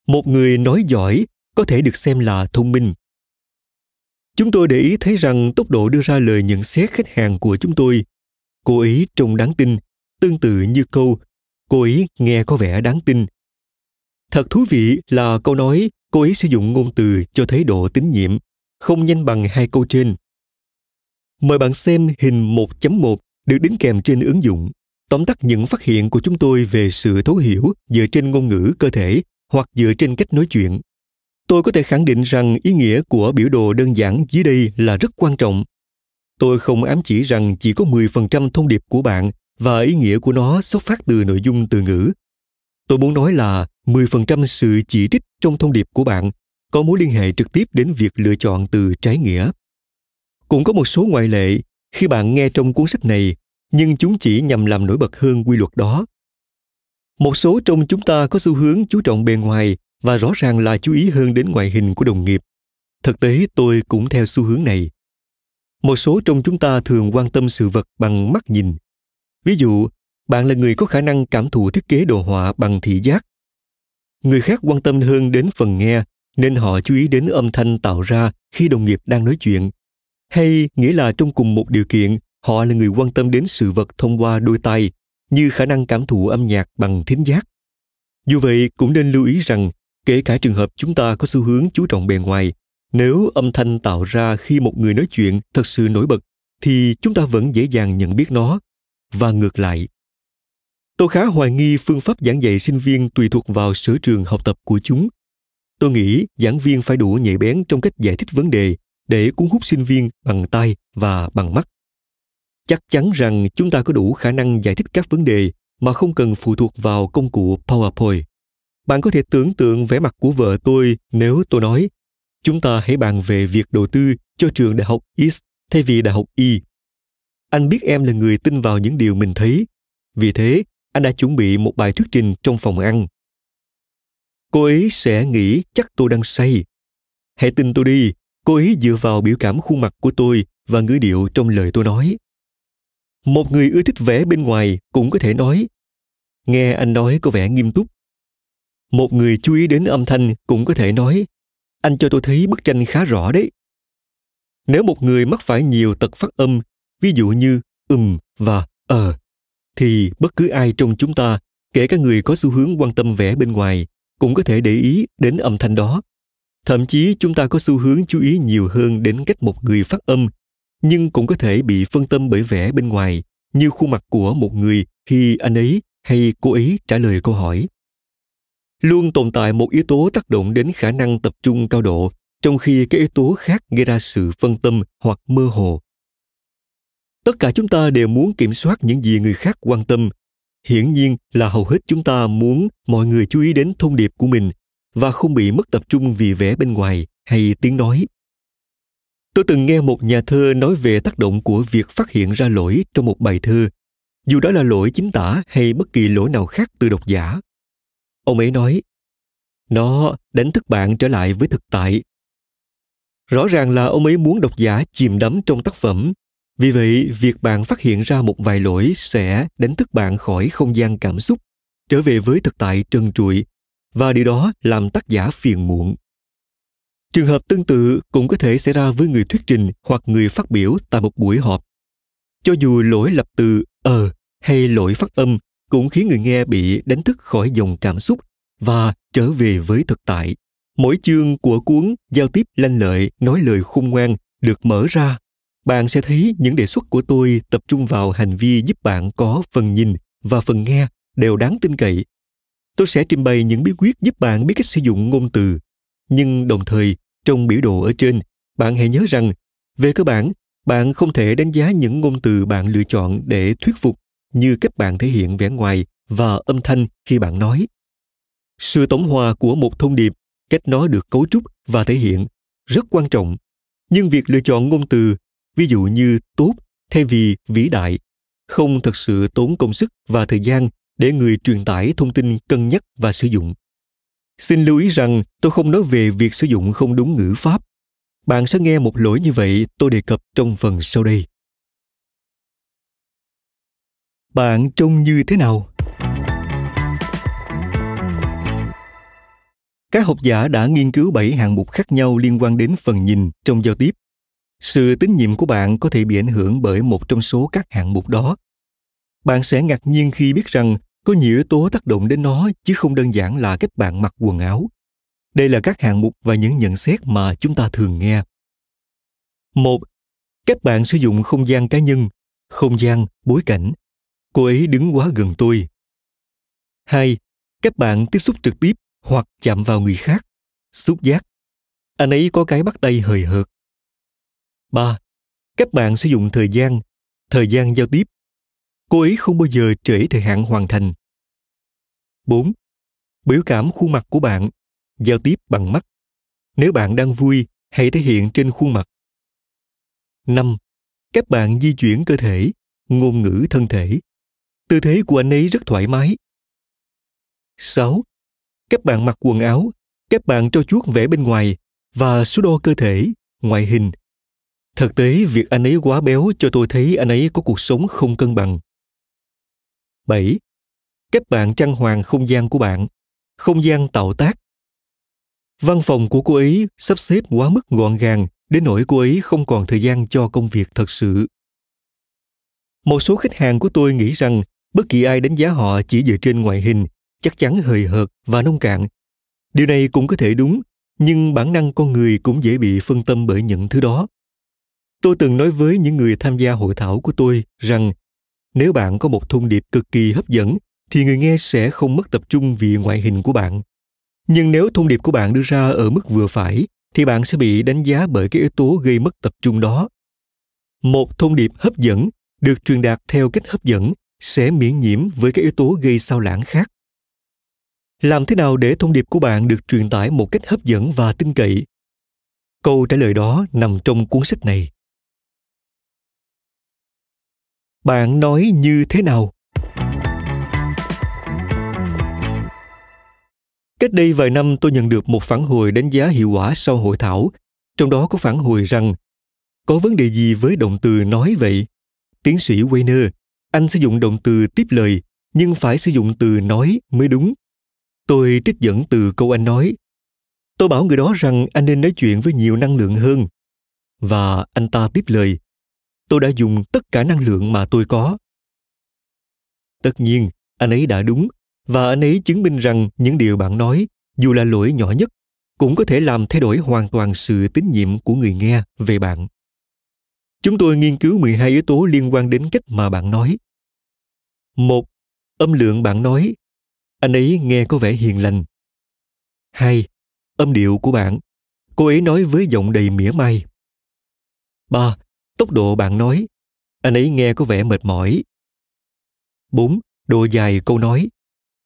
Một người nói giỏi có thể được xem là thông minh. Chúng tôi để ý thấy rằng tốc độ đưa ra lời nhận xét khách hàng của chúng tôi. Cô ấy trông đáng tin, tương tự như câu, cô ấy nghe có vẻ đáng tin. Thật thú vị là câu nói cô ấy sử dụng ngôn từ cho thấy độ tín nhiệm, không nhanh bằng hai câu trên mời bạn xem hình 1.1 được đính kèm trên ứng dụng tóm tắt những phát hiện của chúng tôi về sự thấu hiểu dựa trên ngôn ngữ cơ thể hoặc dựa trên cách nói chuyện. Tôi có thể khẳng định rằng ý nghĩa của biểu đồ đơn giản dưới đây là rất quan trọng. Tôi không ám chỉ rằng chỉ có 10% thông điệp của bạn và ý nghĩa của nó xuất phát từ nội dung từ ngữ. Tôi muốn nói là 10% sự chỉ trích trong thông điệp của bạn, có mối liên hệ trực tiếp đến việc lựa chọn từ trái nghĩa. Cũng có một số ngoại lệ, khi bạn nghe trong cuốn sách này, nhưng chúng chỉ nhằm làm nổi bật hơn quy luật đó. Một số trong chúng ta có xu hướng chú trọng bề ngoài và rõ ràng là chú ý hơn đến ngoại hình của đồng nghiệp. Thực tế, tôi cũng theo xu hướng này. Một số trong chúng ta thường quan tâm sự vật bằng mắt nhìn. Ví dụ, bạn là người có khả năng cảm thụ thiết kế đồ họa bằng thị giác người khác quan tâm hơn đến phần nghe, nên họ chú ý đến âm thanh tạo ra khi đồng nghiệp đang nói chuyện. Hay nghĩa là trong cùng một điều kiện, họ là người quan tâm đến sự vật thông qua đôi tay như khả năng cảm thụ âm nhạc bằng thính giác. Dù vậy, cũng nên lưu ý rằng, kể cả trường hợp chúng ta có xu hướng chú trọng bề ngoài, nếu âm thanh tạo ra khi một người nói chuyện thật sự nổi bật, thì chúng ta vẫn dễ dàng nhận biết nó. Và ngược lại tôi khá hoài nghi phương pháp giảng dạy sinh viên tùy thuộc vào sở trường học tập của chúng. Tôi nghĩ giảng viên phải đủ nhạy bén trong cách giải thích vấn đề để cuốn hút sinh viên bằng tay và bằng mắt. Chắc chắn rằng chúng ta có đủ khả năng giải thích các vấn đề mà không cần phụ thuộc vào công cụ powerpoint. Bạn có thể tưởng tượng vẻ mặt của vợ tôi nếu tôi nói chúng ta hãy bàn về việc đầu tư cho trường đại học East thay vì đại học Y. Anh biết em là người tin vào những điều mình thấy, vì thế anh đã chuẩn bị một bài thuyết trình trong phòng ăn. Cô ấy sẽ nghĩ chắc tôi đang say. Hãy tin tôi đi, cô ấy dựa vào biểu cảm khuôn mặt của tôi và ngữ điệu trong lời tôi nói một người ưa thích vẽ bên ngoài cũng có thể nói nghe anh nói có vẻ nghiêm túc một người chú ý đến âm thanh cũng có thể nói anh cho tôi thấy bức tranh khá rõ đấy nếu một người mắc phải nhiều tật phát âm ví dụ như ừm và ờ thì bất cứ ai trong chúng ta, kể cả người có xu hướng quan tâm vẻ bên ngoài, cũng có thể để ý đến âm thanh đó. Thậm chí chúng ta có xu hướng chú ý nhiều hơn đến cách một người phát âm, nhưng cũng có thể bị phân tâm bởi vẻ bên ngoài, như khuôn mặt của một người khi anh ấy hay cô ấy trả lời câu hỏi. Luôn tồn tại một yếu tố tác động đến khả năng tập trung cao độ, trong khi các yếu tố khác gây ra sự phân tâm hoặc mơ hồ tất cả chúng ta đều muốn kiểm soát những gì người khác quan tâm. Hiển nhiên là hầu hết chúng ta muốn mọi người chú ý đến thông điệp của mình và không bị mất tập trung vì vẻ bên ngoài hay tiếng nói. Tôi từng nghe một nhà thơ nói về tác động của việc phát hiện ra lỗi trong một bài thơ. Dù đó là lỗi chính tả hay bất kỳ lỗi nào khác từ độc giả. Ông ấy nói, nó đánh thức bạn trở lại với thực tại. Rõ ràng là ông ấy muốn độc giả chìm đắm trong tác phẩm vì vậy, việc bạn phát hiện ra một vài lỗi sẽ đánh thức bạn khỏi không gian cảm xúc, trở về với thực tại trần trụi, và điều đó làm tác giả phiền muộn. Trường hợp tương tự cũng có thể xảy ra với người thuyết trình hoặc người phát biểu tại một buổi họp. Cho dù lỗi lập từ ờ hay lỗi phát âm cũng khiến người nghe bị đánh thức khỏi dòng cảm xúc và trở về với thực tại. Mỗi chương của cuốn giao tiếp lanh lợi nói lời khôn ngoan được mở ra bạn sẽ thấy những đề xuất của tôi tập trung vào hành vi giúp bạn có phần nhìn và phần nghe đều đáng tin cậy. Tôi sẽ trình bày những bí quyết giúp bạn biết cách sử dụng ngôn từ. Nhưng đồng thời, trong biểu đồ ở trên, bạn hãy nhớ rằng, về cơ bản, bạn không thể đánh giá những ngôn từ bạn lựa chọn để thuyết phục như cách bạn thể hiện vẻ ngoài và âm thanh khi bạn nói. Sự tổng hòa của một thông điệp, cách nó được cấu trúc và thể hiện, rất quan trọng. Nhưng việc lựa chọn ngôn từ ví dụ như tốt, thay vì vĩ đại. Không thực sự tốn công sức và thời gian để người truyền tải thông tin cân nhắc và sử dụng. Xin lưu ý rằng tôi không nói về việc sử dụng không đúng ngữ pháp. Bạn sẽ nghe một lỗi như vậy tôi đề cập trong phần sau đây. Bạn trông như thế nào? Các học giả đã nghiên cứu 7 hạng mục khác nhau liên quan đến phần nhìn trong giao tiếp. Sự tín nhiệm của bạn có thể bị ảnh hưởng bởi một trong số các hạng mục đó. Bạn sẽ ngạc nhiên khi biết rằng có nhiều yếu tố tác động đến nó chứ không đơn giản là cách bạn mặc quần áo. Đây là các hạng mục và những nhận xét mà chúng ta thường nghe. Một, các bạn sử dụng không gian cá nhân, không gian, bối cảnh. Cô ấy đứng quá gần tôi. Hai, các bạn tiếp xúc trực tiếp hoặc chạm vào người khác, xúc giác. Anh ấy có cái bắt tay hời hợt. Ba, Các bạn sử dụng thời gian, thời gian giao tiếp. Cô ấy không bao giờ trễ thời hạn hoàn thành. 4. Biểu cảm khuôn mặt của bạn, giao tiếp bằng mắt. Nếu bạn đang vui, hãy thể hiện trên khuôn mặt. 5. Các bạn di chuyển cơ thể, ngôn ngữ thân thể. Tư thế của anh ấy rất thoải mái. 6. Các bạn mặc quần áo, các bạn cho chuốt vẻ bên ngoài và số đo cơ thể, ngoại hình. Thực tế, việc anh ấy quá béo cho tôi thấy anh ấy có cuộc sống không cân bằng. 7. Các bạn trang hoàng không gian của bạn, không gian tạo tác. Văn phòng của cô ấy sắp xếp quá mức gọn gàng đến nỗi cô ấy không còn thời gian cho công việc thật sự. Một số khách hàng của tôi nghĩ rằng bất kỳ ai đánh giá họ chỉ dựa trên ngoại hình chắc chắn hời hợt và nông cạn. Điều này cũng có thể đúng, nhưng bản năng con người cũng dễ bị phân tâm bởi những thứ đó. Tôi từng nói với những người tham gia hội thảo của tôi rằng, nếu bạn có một thông điệp cực kỳ hấp dẫn, thì người nghe sẽ không mất tập trung vì ngoại hình của bạn. Nhưng nếu thông điệp của bạn đưa ra ở mức vừa phải, thì bạn sẽ bị đánh giá bởi cái yếu tố gây mất tập trung đó. Một thông điệp hấp dẫn được truyền đạt theo cách hấp dẫn sẽ miễn nhiễm với các yếu tố gây sao lãng khác làm thế nào để thông điệp của bạn được truyền tải một cách hấp dẫn và tin cậy câu trả lời đó nằm trong cuốn sách này bạn nói như thế nào cách đây vài năm tôi nhận được một phản hồi đánh giá hiệu quả sau hội thảo trong đó có phản hồi rằng có vấn đề gì với động từ nói vậy tiến sĩ Weiner, anh sử dụng động từ tiếp lời nhưng phải sử dụng từ nói mới đúng Tôi trích dẫn từ câu anh nói. Tôi bảo người đó rằng anh nên nói chuyện với nhiều năng lượng hơn. Và anh ta tiếp lời. Tôi đã dùng tất cả năng lượng mà tôi có. Tất nhiên, anh ấy đã đúng và anh ấy chứng minh rằng những điều bạn nói, dù là lỗi nhỏ nhất, cũng có thể làm thay đổi hoàn toàn sự tín nhiệm của người nghe về bạn. Chúng tôi nghiên cứu 12 yếu tố liên quan đến cách mà bạn nói. Một, âm lượng bạn nói anh ấy nghe có vẻ hiền lành 2. Âm điệu của bạn. Cô ấy nói với giọng đầy mỉa mai. 3. Tốc độ bạn nói. Anh ấy nghe có vẻ mệt mỏi. 4. Độ dài câu nói.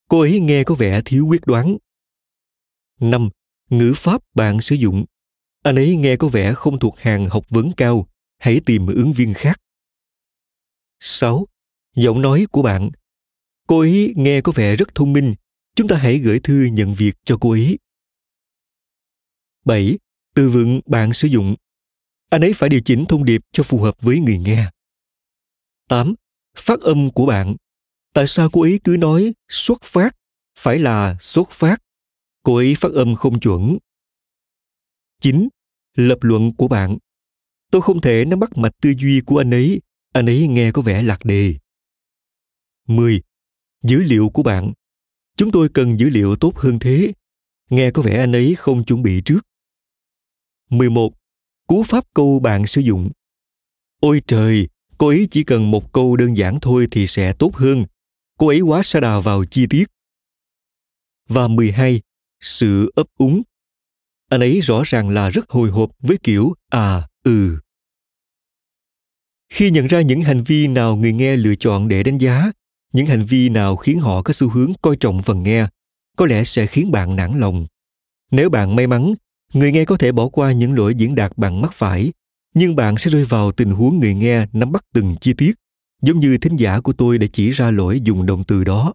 Cô ấy nghe có vẻ thiếu quyết đoán. 5. Ngữ pháp bạn sử dụng. Anh ấy nghe có vẻ không thuộc hàng học vấn cao. Hãy tìm ứng viên khác. 6. Giọng nói của bạn. Cô ấy nghe có vẻ rất thông minh. Chúng ta hãy gửi thư nhận việc cho cô ấy. 7. Từ vựng bạn sử dụng. Anh ấy phải điều chỉnh thông điệp cho phù hợp với người nghe. 8. Phát âm của bạn. Tại sao cô ấy cứ nói xuất phát, phải là xuất phát. Cô ấy phát âm không chuẩn. 9. Lập luận của bạn. Tôi không thể nắm bắt mạch tư duy của anh ấy. Anh ấy nghe có vẻ lạc đề. 10. Dữ liệu của bạn. Chúng tôi cần dữ liệu tốt hơn thế. Nghe có vẻ anh ấy không chuẩn bị trước. 11. Cú pháp câu bạn sử dụng. Ôi trời, cô ấy chỉ cần một câu đơn giản thôi thì sẽ tốt hơn. Cô ấy quá sa đà vào chi tiết. Và 12. Sự ấp úng. Anh ấy rõ ràng là rất hồi hộp với kiểu à, ừ. Khi nhận ra những hành vi nào người nghe lựa chọn để đánh giá, những hành vi nào khiến họ có xu hướng coi trọng phần nghe, có lẽ sẽ khiến bạn nản lòng. Nếu bạn may mắn người nghe có thể bỏ qua những lỗi diễn đạt bằng mắt phải, nhưng bạn sẽ rơi vào tình huống người nghe nắm bắt từng chi tiết. Giống như thính giả của tôi đã chỉ ra lỗi dùng động từ đó.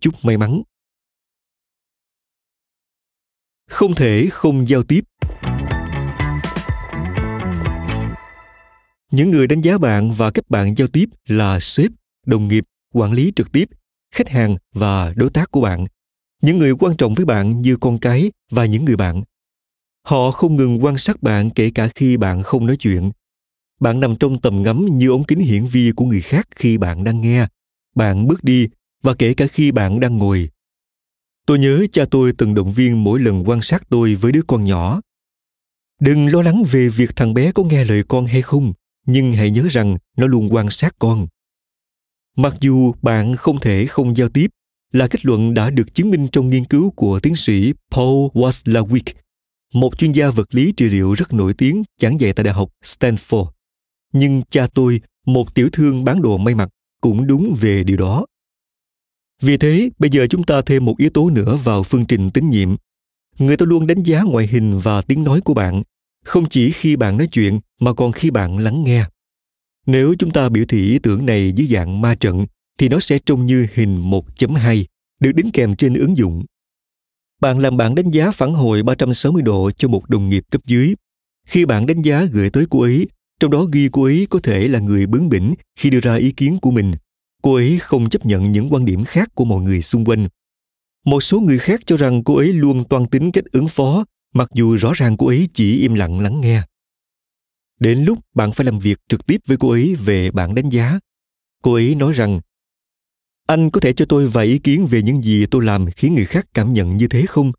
Chúc may mắn. Không thể không giao tiếp. Những người đánh giá bạn và cách bạn giao tiếp là sếp, đồng nghiệp, quản lý trực tiếp, khách hàng và đối tác của bạn. Những người quan trọng với bạn như con cái và những người bạn họ không ngừng quan sát bạn kể cả khi bạn không nói chuyện. Bạn nằm trong tầm ngắm như ống kính hiển vi của người khác khi bạn đang nghe. Bạn bước đi, và kể cả khi bạn đang ngồi. Tôi nhớ cha tôi từng động viên mỗi lần quan sát tôi với đứa con nhỏ. Đừng lo lắng về việc thằng bé có nghe lời con hay không, nhưng hãy nhớ rằng nó luôn quan sát con. Mặc dù bạn không thể không giao tiếp, là kết luận đã được chứng minh trong nghiên cứu của tiến sĩ paul waslawick một chuyên gia vật lý trị liệu rất nổi tiếng giảng dạy tại Đại học Stanford. Nhưng cha tôi, một tiểu thương bán đồ may mặc, cũng đúng về điều đó. Vì thế, bây giờ chúng ta thêm một yếu tố nữa vào phương trình tín nhiệm. Người ta luôn đánh giá ngoại hình và tiếng nói của bạn, không chỉ khi bạn nói chuyện mà còn khi bạn lắng nghe. Nếu chúng ta biểu thị ý tưởng này dưới dạng ma trận, thì nó sẽ trông như hình 1.2, được đính kèm trên ứng dụng bạn làm bạn đánh giá phản hồi 360 độ cho một đồng nghiệp cấp dưới. Khi bạn đánh giá gửi tới cô ấy, trong đó ghi cô ấy có thể là người bướng bỉnh khi đưa ra ý kiến của mình. Cô ấy không chấp nhận những quan điểm khác của mọi người xung quanh. Một số người khác cho rằng cô ấy luôn toan tính cách ứng phó, mặc dù rõ ràng cô ấy chỉ im lặng lắng nghe. Đến lúc bạn phải làm việc trực tiếp với cô ấy về bản đánh giá. Cô ấy nói rằng anh có thể cho tôi vài ý kiến về những gì tôi làm khiến người khác cảm nhận như thế không?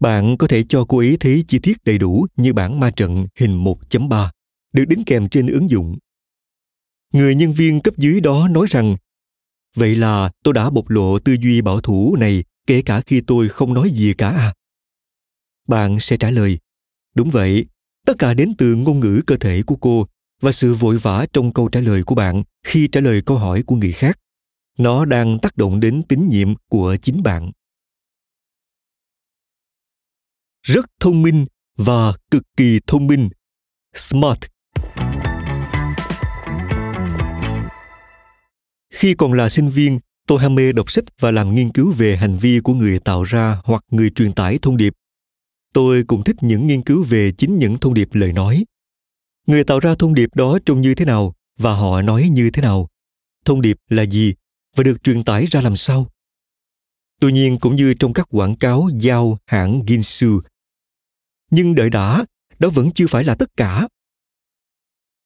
Bạn có thể cho cô ấy thấy chi tiết đầy đủ như bản ma trận hình 1.3 được đính kèm trên ứng dụng. Người nhân viên cấp dưới đó nói rằng Vậy là tôi đã bộc lộ tư duy bảo thủ này kể cả khi tôi không nói gì cả à? Bạn sẽ trả lời, đúng vậy, tất cả đến từ ngôn ngữ cơ thể của cô và sự vội vã trong câu trả lời của bạn khi trả lời câu hỏi của người khác nó đang tác động đến tín nhiệm của chính bạn. Rất thông minh và cực kỳ thông minh. Smart. Khi còn là sinh viên, tôi ham mê đọc sách và làm nghiên cứu về hành vi của người tạo ra hoặc người truyền tải thông điệp. Tôi cũng thích những nghiên cứu về chính những thông điệp lời nói. Người tạo ra thông điệp đó trông như thế nào và họ nói như thế nào? Thông điệp là gì? Và được truyền tải ra làm sao. Tuy nhiên cũng như trong các quảng cáo giao hãng Ginsu. Nhưng đợi đã, đó vẫn chưa phải là tất cả.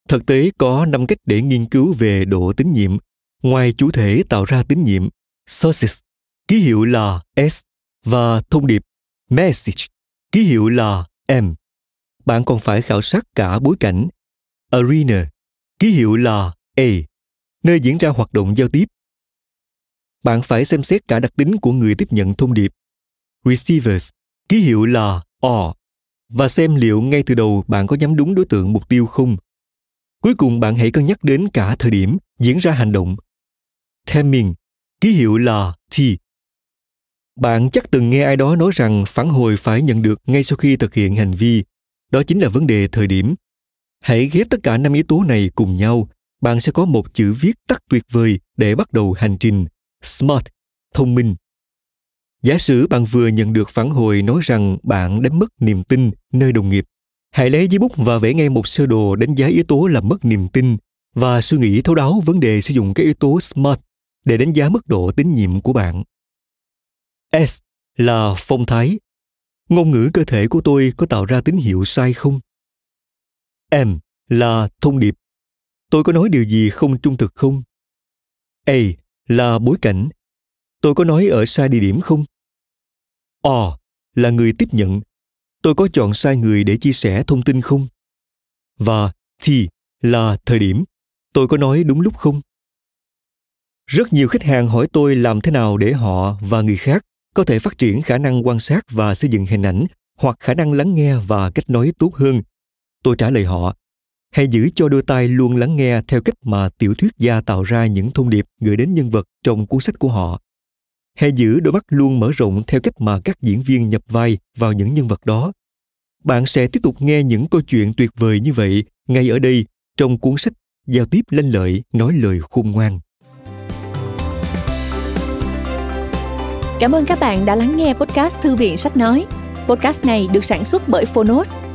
Thực tế có năm cách để nghiên cứu về độ tín nhiệm, ngoài chủ thể tạo ra tín nhiệm, sources, ký hiệu là S, và thông điệp, message, ký hiệu là M. Bạn còn phải khảo sát cả bối cảnh, arena, ký hiệu là A, nơi diễn ra hoạt động giao tiếp bạn phải xem xét cả đặc tính của người tiếp nhận thông điệp receivers ký hiệu là O và xem liệu ngay từ đầu bạn có nhắm đúng đối tượng mục tiêu không. Cuối cùng bạn hãy cân nhắc đến cả thời điểm diễn ra hành động. Timing, ký hiệu là T. Bạn chắc từng nghe ai đó nói rằng phản hồi phải nhận được ngay sau khi thực hiện hành vi. Đó chính là vấn đề thời điểm. Hãy ghép tất cả năm yếu tố này cùng nhau, bạn sẽ có một chữ viết tắt tuyệt vời để bắt đầu hành trình. Smart, thông minh. Giả sử bạn vừa nhận được phản hồi nói rằng bạn đánh mất niềm tin nơi đồng nghiệp. Hãy lấy giấy bút và vẽ ngay một sơ đồ đánh giá yếu tố làm mất niềm tin và suy nghĩ thấu đáo vấn đề sử dụng các yếu tố SMART để đánh giá mức độ tín nhiệm của bạn. S là phong thái. Ngôn ngữ cơ thể của tôi có tạo ra tín hiệu sai không? M là thông điệp. Tôi có nói điều gì không trung thực không? A là bối cảnh. Tôi có nói ở sai địa điểm không? O là người tiếp nhận. Tôi có chọn sai người để chia sẻ thông tin không? Và T là thời điểm. Tôi có nói đúng lúc không? Rất nhiều khách hàng hỏi tôi làm thế nào để họ và người khác có thể phát triển khả năng quan sát và xây dựng hình ảnh hoặc khả năng lắng nghe và kết nối tốt hơn. Tôi trả lời họ, hãy giữ cho đôi tai luôn lắng nghe theo cách mà tiểu thuyết gia tạo ra những thông điệp gửi đến nhân vật trong cuốn sách của họ. Hãy giữ đôi mắt luôn mở rộng theo cách mà các diễn viên nhập vai vào những nhân vật đó. Bạn sẽ tiếp tục nghe những câu chuyện tuyệt vời như vậy ngay ở đây trong cuốn sách Giao tiếp lanh lợi nói lời khôn ngoan. Cảm ơn các bạn đã lắng nghe podcast Thư viện Sách Nói. Podcast này được sản xuất bởi Phonos,